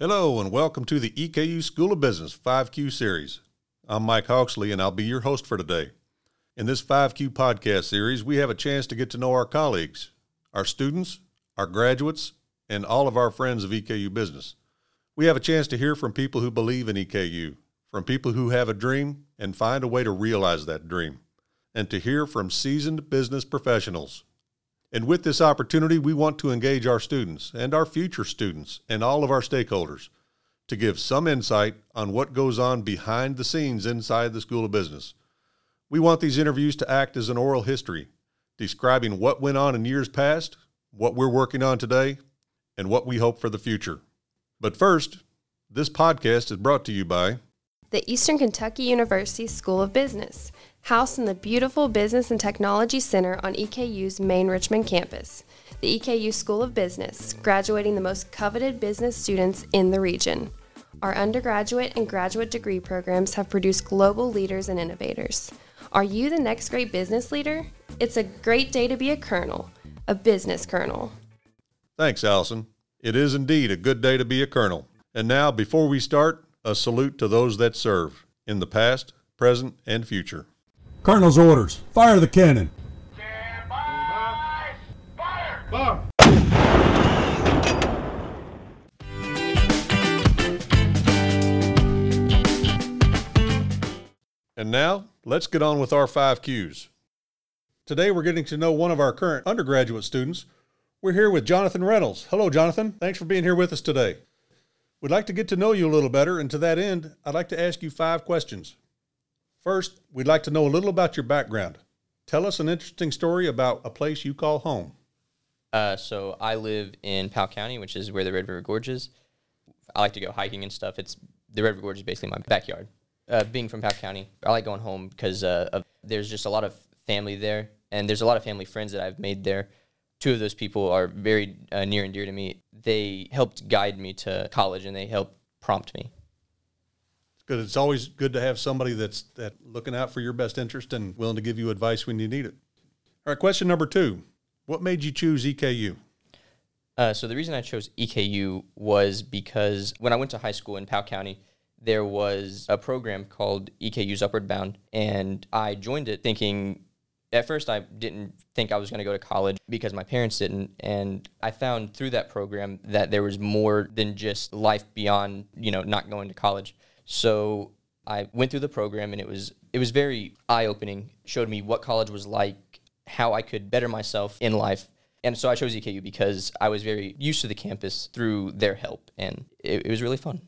Hello, and welcome to the EKU School of Business 5Q series. I'm Mike Hawksley, and I'll be your host for today. In this 5Q podcast series, we have a chance to get to know our colleagues, our students, our graduates, and all of our friends of EKU Business. We have a chance to hear from people who believe in EKU, from people who have a dream and find a way to realize that dream, and to hear from seasoned business professionals and with this opportunity, we want to engage our students and our future students and all of our stakeholders to give some insight on what goes on behind the scenes inside the School of Business. We want these interviews to act as an oral history, describing what went on in years past, what we're working on today, and what we hope for the future. But first, this podcast is brought to you by the Eastern Kentucky University School of Business housed in the beautiful Business and Technology Center on EKU's main Richmond campus. The EKU School of Business, graduating the most coveted business students in the region. Our undergraduate and graduate degree programs have produced global leaders and innovators. Are you the next great business leader? It's a great day to be a colonel, a business colonel. Thanks, Allison. It is indeed a good day to be a colonel. And now, before we start, a salute to those that serve in the past, present, and future. Colonel's orders. Fire the cannon. Stand by! Fire! Fire! And now, let's get on with our five Qs. Today, we're getting to know one of our current undergraduate students. We're here with Jonathan Reynolds. Hello, Jonathan. Thanks for being here with us today. We'd like to get to know you a little better, and to that end, I'd like to ask you five questions. First, we'd like to know a little about your background. Tell us an interesting story about a place you call home. Uh, so I live in Powell County, which is where the Red River Gorge is. I like to go hiking and stuff. It's the Red River Gorge is basically my backyard. Uh, being from Powell County, I like going home because uh, there's just a lot of family there, and there's a lot of family friends that I've made there. Two of those people are very uh, near and dear to me. They helped guide me to college, and they helped prompt me because it's always good to have somebody that's that looking out for your best interest and willing to give you advice when you need it. All right, question number two: What made you choose EKU? Uh, so the reason I chose EKU was because when I went to high school in Powell County, there was a program called EKU's Upward Bound, and I joined it thinking. At first, I didn't think I was going to go to college because my parents didn't, and I found through that program that there was more than just life beyond, you know, not going to college. So I went through the program and it was it was very eye opening. Showed me what college was like, how I could better myself in life. And so I chose EKU because I was very used to the campus through their help, and it, it was really fun.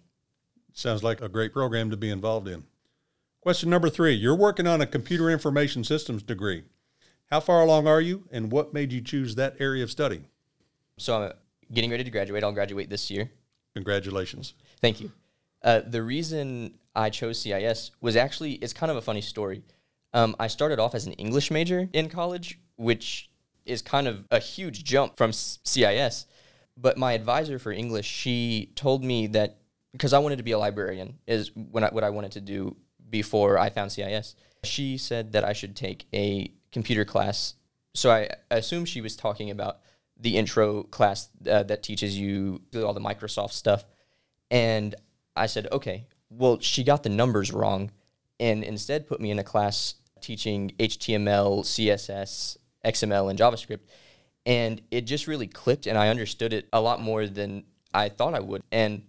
Sounds like a great program to be involved in. Question number three You're working on a computer information systems degree. How far along are you, and what made you choose that area of study? So I'm getting ready to graduate. I'll graduate this year. Congratulations. Thank you. Uh, the reason I chose CIS was actually it's kind of a funny story. Um, I started off as an English major in college, which is kind of a huge jump from CIS. But my advisor for English, she told me that because I wanted to be a librarian is when I, what I wanted to do before I found CIS. She said that I should take a computer class. So I assume she was talking about the intro class uh, that teaches you all the Microsoft stuff. And I said, okay, well, she got the numbers wrong and instead put me in a class teaching HTML, CSS, XML, and JavaScript. And it just really clicked, and I understood it a lot more than I thought I would. And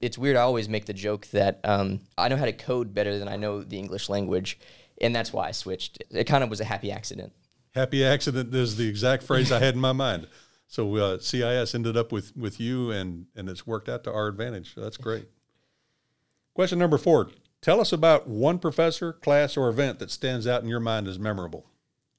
it's weird. I always make the joke that um, I know how to code better than I know the English language, and that's why I switched. It kind of was a happy accident. Happy accident is the exact phrase I had in my mind. So uh, CIS ended up with with you, and and it's worked out to our advantage. That's great. Question number four Tell us about one professor, class, or event that stands out in your mind as memorable.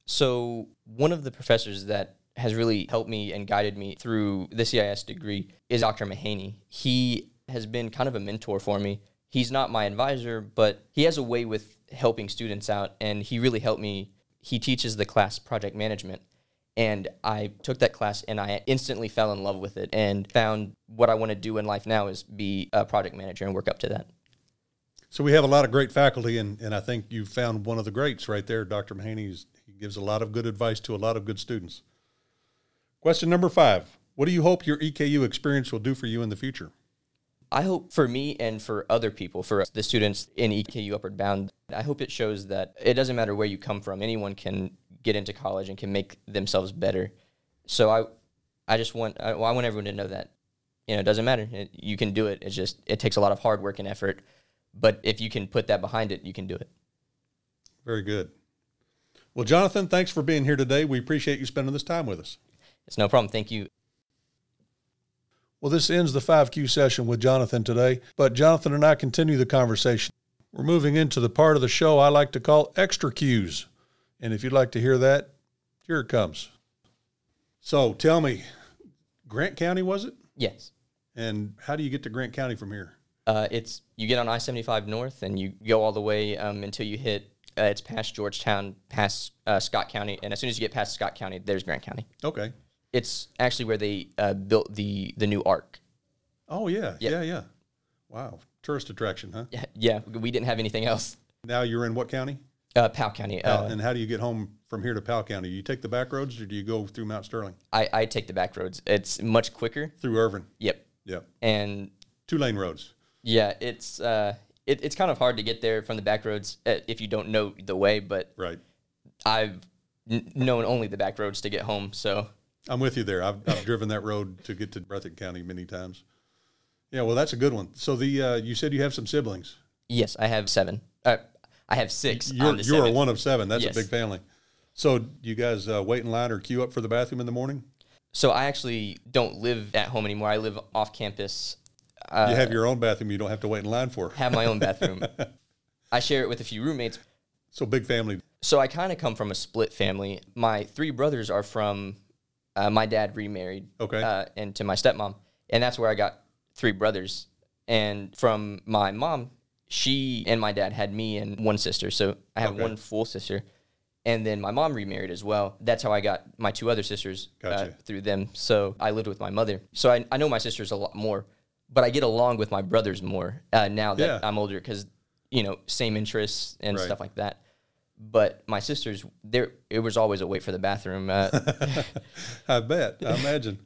So, one of the professors that has really helped me and guided me through the CIS degree is Dr. Mahaney. He has been kind of a mentor for me. He's not my advisor, but he has a way with helping students out, and he really helped me. He teaches the class project management, and I took that class and I instantly fell in love with it and found what I want to do in life now is be a project manager and work up to that. So we have a lot of great faculty, and, and I think you found one of the greats right there. Dr. Mahaney he gives a lot of good advice to a lot of good students. Question number five What do you hope your EKU experience will do for you in the future? I hope for me and for other people, for the students in EKU Upward Bound, I hope it shows that it doesn't matter where you come from. Anyone can get into college and can make themselves better. So I, I just want I, well, I want everyone to know that you know it doesn't matter. It, you can do it. It's just it takes a lot of hard work and effort, but if you can put that behind it, you can do it. Very good. Well, Jonathan, thanks for being here today. We appreciate you spending this time with us. It's no problem. Thank you. Well, this ends the 5Q session with Jonathan today, but Jonathan and I continue the conversation. We're moving into the part of the show I like to call extra cues. And if you'd like to hear that, here it comes. So tell me, Grant County was it? Yes. And how do you get to Grant County from here? Uh, it's you get on I seventy five north and you go all the way um, until you hit uh, it's past Georgetown, past uh, Scott County, and as soon as you get past Scott County, there's Grant County. Okay. It's actually where they uh, built the the new Ark. Oh, yeah. Yep. Yeah, yeah. Wow. Tourist attraction, huh? Yeah, yeah, we didn't have anything else. Now you're in what county? Uh, Powell County. Powell. Uh, and how do you get home from here to Powell County? You take the back roads or do you go through Mount Sterling? I, I take the back roads. It's much quicker. Through Irvine? Yep. Yep. And Two lane roads. Yeah, it's uh, it, it's kind of hard to get there from the back roads uh, if you don't know the way. But Right. I've n- known only the back roads to get home. So I'm with you there. I've, I've driven that road to get to Breathitt County many times. Yeah, well, that's a good one. So the uh, you said you have some siblings. yes, I have seven. Uh, I have 6 You're the you're one of seven. That's Yes. a big family. So you guys uh, wait in line or queue up for the bathroom in the morning? So I actually don't live at home anymore. I live off campus. Uh, you have your own bathroom. You don't have to wait in line for. have my own bathroom. I share it with a few roommates. So big family. So I kind of come from a split family. My three brothers are from uh, my dad remarried. Okay. Uh, and to my stepmom, and that's where I got three brothers. And from my mom, she and my dad had me and one sister. So I have Okay. one full sister. And then my mom remarried as well. That's how I got my two other sisters uh, through them. So I lived with my mother. So I, I know my sisters a lot more, but I get along with my brothers more uh, now that Yeah. I'm older because, you know, same interests and Right. stuff like that. But my sisters, there it was always a wait for the bathroom. Uh, I bet. I imagine.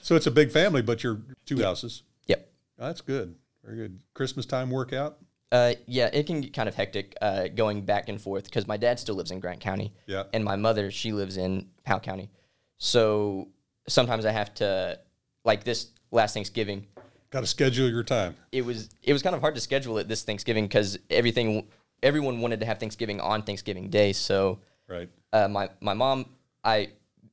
So it's a big family, but you're two houses. yep. That's good. Very good. Christmas time workout. Uh, yeah, it can get kind of hectic uh, going back and forth because my dad still lives in Grant County. Yeah. And my mother, she lives in Powell County. So sometimes I have to, like this last Thanksgiving, Got to schedule your time. it was it was kind of hard to schedule it this Thanksgiving because everything everyone wanted to have Thanksgiving on Thanksgiving Day. So Right. uh, my my mom, I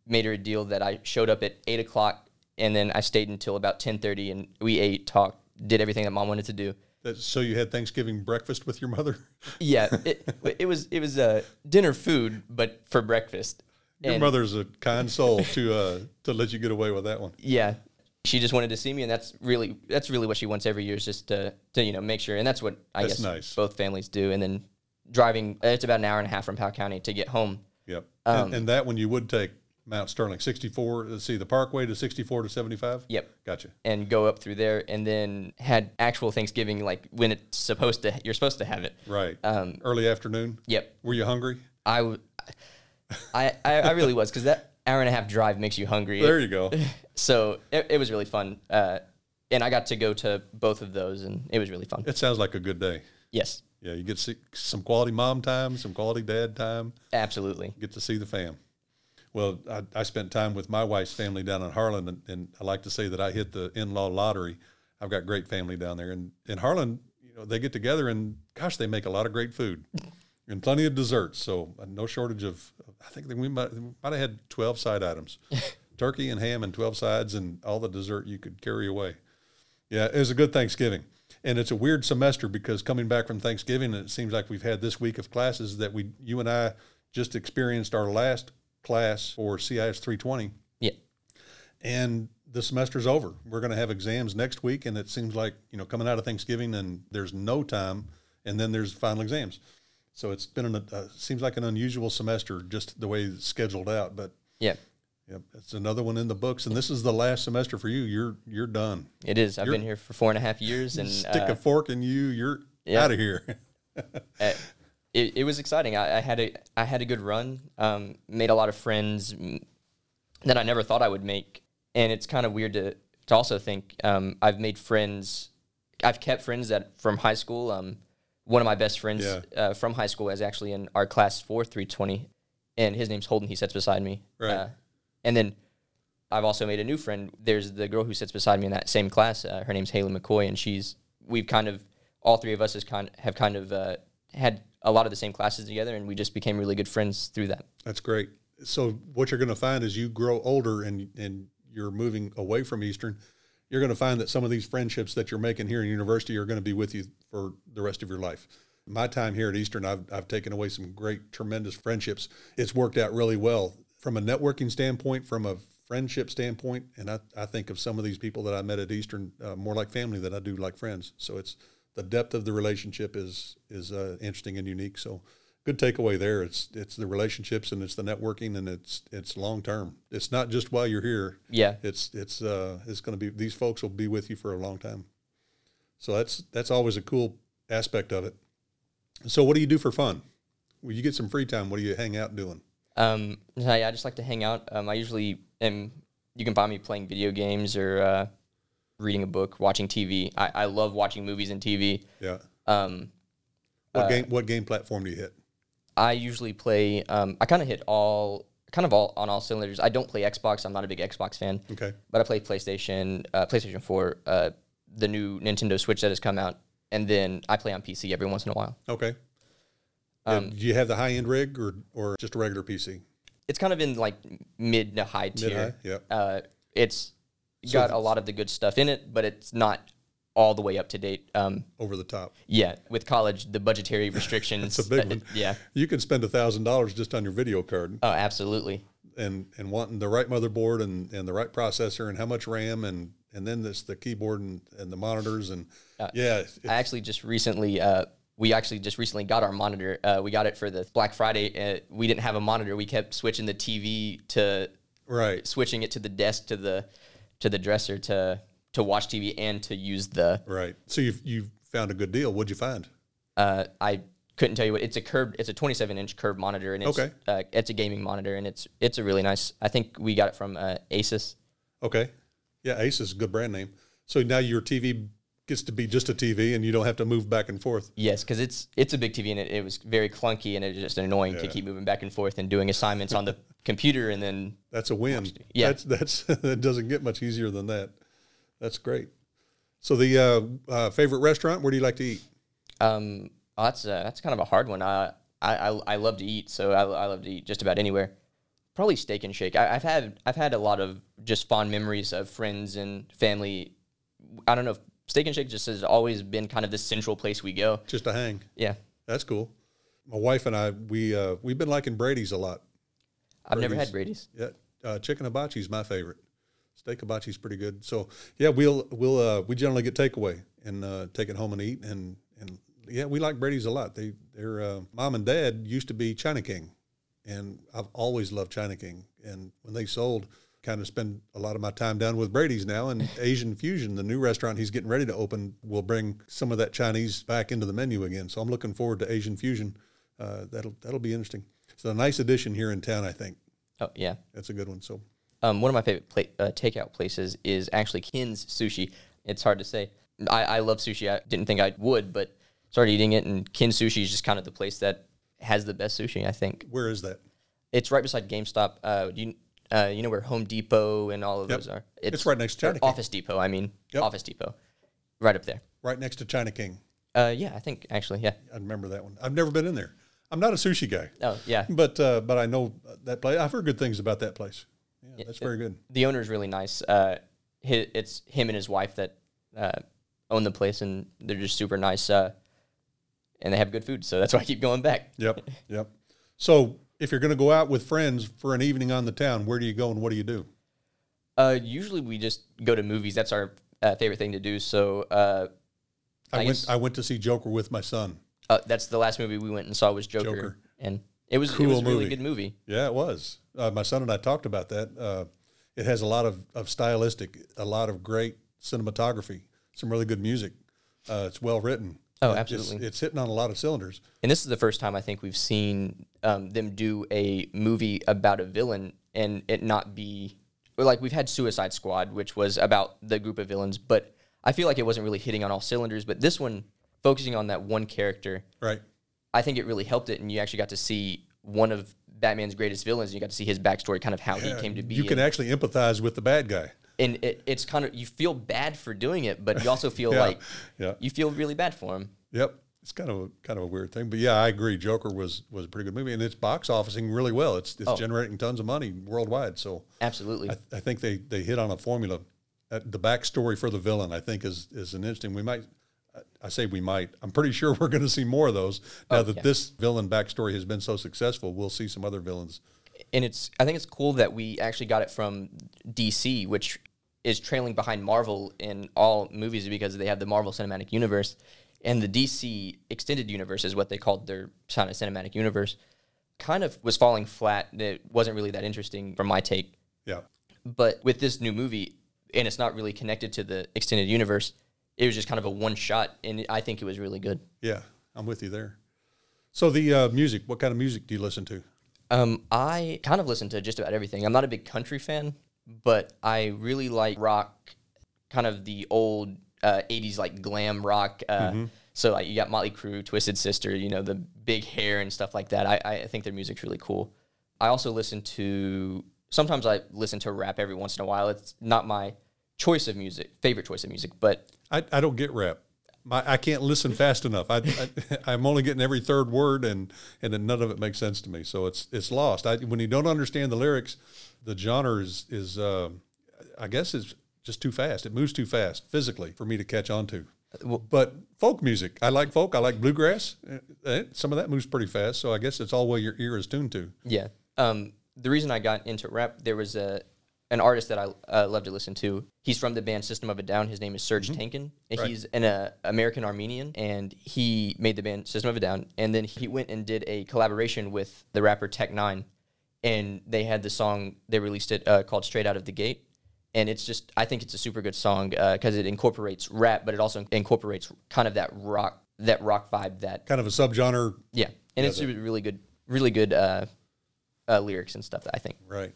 made her a deal that I showed up at eight o'clock and then I stayed until about ten thirty and we ate, talked, did everything that mom wanted to do. That, so you had Thanksgiving breakfast with your mother. Yeah, it, it was it was uh, dinner food, but for breakfast. Your And, mother's a kind soul to uh, to let you get away with that one. Yeah, she just wanted to see me, and that's really that's really what she wants every year is just to to you know make sure, and that's what I That's guess nice. both families do. And then driving, it's about an hour and a half from Powell County to get home. Yep. Um, and, and that one you would take Mount Sterling, 64. Let's see, the Parkway to 64 to 75. Yep. Gotcha. and go up through there, and then had actual Thanksgiving like when it's supposed to. You're supposed to have it. Right. Um, Early afternoon. Yep. Were you hungry? I, w- I, I, I really was because that hour and a half drive makes you hungry. There you go. So it, it was really fun. Uh, and I got to go to both of those, and it was really fun. It sounds like a good day. Yes, Yeah, you get to see some quality mom time, some quality dad time. absolutely. Get to see the fam. Well, I, I spent time with my wife's family down in Harlan, and, and I like to say that I hit the in-law lottery. I've got great family down there, and in Harlan, you know, they get together and gosh, they make a lot of great food and plenty of desserts. So uh, no shortage of. I think we might, we might have had twelve side items, turkey and ham and twelve sides, and all the dessert you could carry away. Yeah, it was a good Thanksgiving. And it's a weird semester because coming back from Thanksgiving, it seems like we've had this week of classes that we, you and I, just experienced our last class for CIS 320, Yeah, and the semester's over. We're going to have exams next week, and it seems like you know coming out of Thanksgiving, and there's no time, and then there's final exams. So it's been an uh, seems like an unusual semester, just the way it's scheduled out. But yeah, yep, it's another one in the books, and this is the last semester for you. You're you're done. it is. I've You're- been here for four and a half years, and Stick uh, a fork in you. You're yeah. out of here. uh, it, it was exciting. I, I had a I had a good run. Um, made a lot of friends that I never thought I would make, and it's kind of weird to to also think um, I've made friends I've kept friends that from high school. Um, one of my best friends Yeah. uh, from high school is actually in our class four three twenty, and his name's Holden. He sits beside me. Right. Uh, and then I've also made a new friend. There's the girl who sits beside me in that same class. Uh, her name's Haley McCoy, and she's we've kind of all three of us has kind have kind of uh, had a lot of the same classes together, and we just became really good friends through that. That's great. So what you're going to find as you grow older and and you're moving away from Eastern, you're going to find that some of these friendships that you're making here in university are going to be with you for the rest of your life. My time here at Eastern, I've, I've taken away some great, tremendous friendships. It's worked out really well from a networking standpoint, from a friendship standpoint, and I, I think of some of these people that I met at Eastern uh, more like family than I do like friends. So it's the depth of the relationship is is uh, interesting and unique. So good takeaway there. It's it's the relationships and it's the networking and it's it's long term. It's not just while you're here. Yeah. It's it's uh it's going to be these folks will be with you for a long time. So that's that's always a cool aspect of it. So what do you do for fun? When you get some free time, what do you hang out doing? Um, yeah, I just like to hang out. Um, I usually am. You can find me playing video games or uh, reading a book, watching TV. I, I love watching movies and TV. Yeah. Um, What game what game platform do you hit? I usually play. Um, I kind of hit all, kind of all on all cylinders. I don't play Xbox. I'm not a big Xbox fan. Okay. But I play PlayStation, uh, PlayStation Four, uh, the new Nintendo Switch that has come out, and then I play on PC every once in a while. Okay. Um, do you have the high end rig or or just a regular PC? It's kind of in like mid to high tier. Mid-high, yep. Uh, it's So got a lot of the good stuff in it, but it's not all the way up to date. Um, Over the top. yeah, with college, the budgetary restrictions. It's a big uh, one. yeah. You can spend a thousand dollars just on your video card. Oh, absolutely. and and wanting the right motherboard and, and the right processor and how much RAM and and then this the keyboard and, and the monitors and yeah it- I actually just recently, uh, we actually just recently got our monitor. Uh, we got it for the Black Friday. Uh, we didn't have a monitor. We kept switching the TV to right switching it to the desk to the to the dresser to to watch TV and to use the. right so you you found a good deal what'd you find Uh, I couldn't tell you what it's a curved. It's a 27 inch curved monitor and it's Okay. uh, it's a gaming monitor and it's it's a really nice. I think we got it from uh, Asus. okay yeah Asus is a good brand name so now your TV gets to be just a TV and you don't have to move back and forth Yes, because it's it's a big TV and it, it was very clunky and it was just annoying to keep moving back and forth and doing assignments on the computer and then that's a win Yeah. that's that's that doesn't get much easier than that that's great so the uh, uh, favorite restaurant where do you like to eat um oh, that's uh, that's kind of a hard one. I I I love to eat, so I, I love to eat just about anywhere. Probably Steak and Shake. I, I've had I've had a lot of just fond memories of friends and family. I don't know. Steak and Shake just has always been kind of the central place we go. just to hang Yeah, that's cool my wife and I we uh, we've been liking Brady's a lot I've never had Brady's. Yeah, uh, chicken hibachi is my favorite. Steak hibachi is pretty good. So yeah, we'll we'll uh, we generally get takeaway and uh, take it home and eat. And and yeah, we like Brady's a lot. They their uh, mom and dad used to be China King, and I've always loved China King. And when they sold, kind of spend a lot of my time down with Brady's now. And Asian Fusion, the new restaurant he's getting ready to open, will bring some of that Chinese back into the menu again. So I'm looking forward to Asian Fusion. Uh, that'll that'll be interesting. It's a nice addition here in town, I think. Oh yeah. That's a good one. So Um, one of my favorite pla- uh, takeout places is actually Kin's Sushi. It's hard to say. I, I love sushi. I didn't think I would, but started eating it, and Kin's Sushi is just kind of the place that has the best sushi. I think where is that? it's right beside GameStop. Uh, you uh, you know where Home Depot and all of Yep. those are. It's right next to China King. Office Depot. I mean, Yep. Office Depot, right up there. Right next to China King. Uh, yeah, I think actually, yeah. I remember that one. I've never been in there. I'm not a sushi guy, Oh, yeah. but uh, but I know that place. I've heard good things about that place. Yeah, that's very good. The owner is really nice. Uh, it's him and his wife that uh, own the place, and they're just super nice. Uh, and they have good food, so that's why I keep going back. Yep, yep. So if you're going to go out with friends for an evening on the town, where do you go and what do you do? Uh, usually we just go to movies. That's our uh, favorite thing to do. So uh, I, I went. guess- I went to see Joker with my son. uh, that's the last movie we went and saw was Joker, Joker. and it was Cool it was a really good movie. Yeah, it was. Uh, my son and I talked about that. Uh, it has a lot of, of stylistic, a lot of great cinematography, some really good music. Uh, it's well written. Oh, absolutely. It's, it's hitting on a lot of cylinders. And this is the first time I think we've seen um, them do a movie about a villain and it not be like we've had Suicide Squad, which was about the group of villains, but I feel like it wasn't really hitting on all cylinders, but this one focusing on that one character, Right. I think it really helped it, and you actually got to see one of Batman's greatest villains. And you got to see his backstory, kind of how he came to be. You can and, actually empathize with the bad guy. and it, it's kind of you feel bad for doing it, but you also feel Yeah, like yeah. you feel really bad for him. Yep. It's kind of a, kind of a weird thing, but yeah, I agree. Joker was was a pretty good movie, and it's box officing really well. It's it's Oh. generating tons of money worldwide. So Absolutely. I, I think they, they hit on a formula. Uh, the backstory for the villain, I think, is is an interesting. We might, I say we might. I'm pretty sure we're going to see more of those now Oh, that yeah. this villain backstory has been so successful. We'll see some other villains. and it's I think it's cool that we actually got it from DC, which is trailing behind Marvel in all movies because they have the Marvel Cinematic Universe, and the DC Extended Universe is what they called their kind of cinematic universe. Kind of was falling flat. It wasn't really that interesting from my take. Yeah, But with this new movie, and it's not really connected to the extended universe, it was just kind of a one shot, and I think it was really good. yeah, I'm with you there. So the uh, music, what kind of music do you listen to? Um, I kind of listen to just about everything. I'm not a big country fan, but I really like rock, kind of the old uh, '80s like glam rock. Uh, So like you got Motley Crue, Twisted Sister, you know the big hair and stuff like that. I, I think their music's really cool. I also listen to sometimes I listen to rap every once in a while. It's not my choice of music, favorite choice of music, but I, I don't get rap. My, I can't listen fast enough. I, I I'm only getting every third word, and and then none of it makes sense to me. So it's it's lost. I, when you don't understand the lyrics, the genre is is uh, I guess it's just too fast. It moves too fast physically for me to catch on to. But folk music, I like folk. I like bluegrass. Uh, uh, Some of that moves pretty fast. So I guess it's all what your ear is tuned to. Yeah. Um, the reason I got into rap, there was a an artist that I uh, love to listen to. He's from the band System of a Down. His name is Serj Tankian. And Right. He's an uh, American Armenian, and he made the band System of a Down. And then he went and did a collaboration with the rapper Tech N9ne, and they had the song they released it uh, called Straight Out of the Gate. And it's just, I think it's a super good song because it incorporates rap, but it also incorporates kind of that rock, that rock vibe that Kind of a subgenre, yeah, and it's really good, really good uh, uh, lyrics and stuff. That I think right?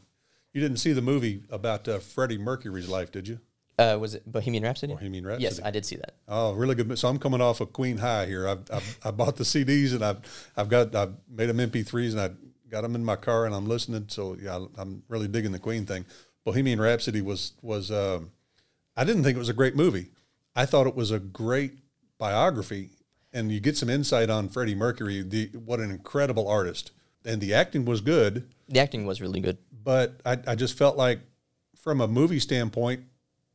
You didn't see the movie about uh, Freddie Mercury's life, did you? uh, was it Bohemian Rhapsody. Bohemian Rhapsody. Yes, I did see that. Oh, really good. So I'm coming off of Queen High here. I've, I've I bought the CDs and I've I've got I've made them MP3s and I got them in my car and I'm listening. So yeah, I'm really digging the Queen thing. Bohemian Rhapsody was was um, I didn't think it was a great movie. I thought it was a great biography, and you get some insight on Freddie Mercury. The what an incredible artist, and the acting was good. The acting was really good. But I, I just felt like, from a movie standpoint,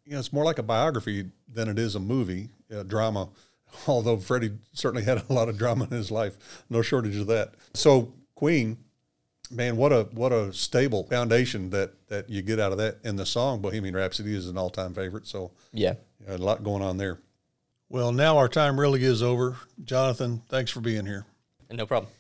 you know, it's more like a biography than it is a movie, a drama. Although Freddie certainly had a lot of drama in his life, no shortage of that. So Queen, man, what a what a stable foundation that that you get out of that. And the song Bohemian Rhapsody is an all time favorite. So Yeah, yeah, a lot going on there. Well, now our time really is over. Jonathan, thanks for being here. no problem.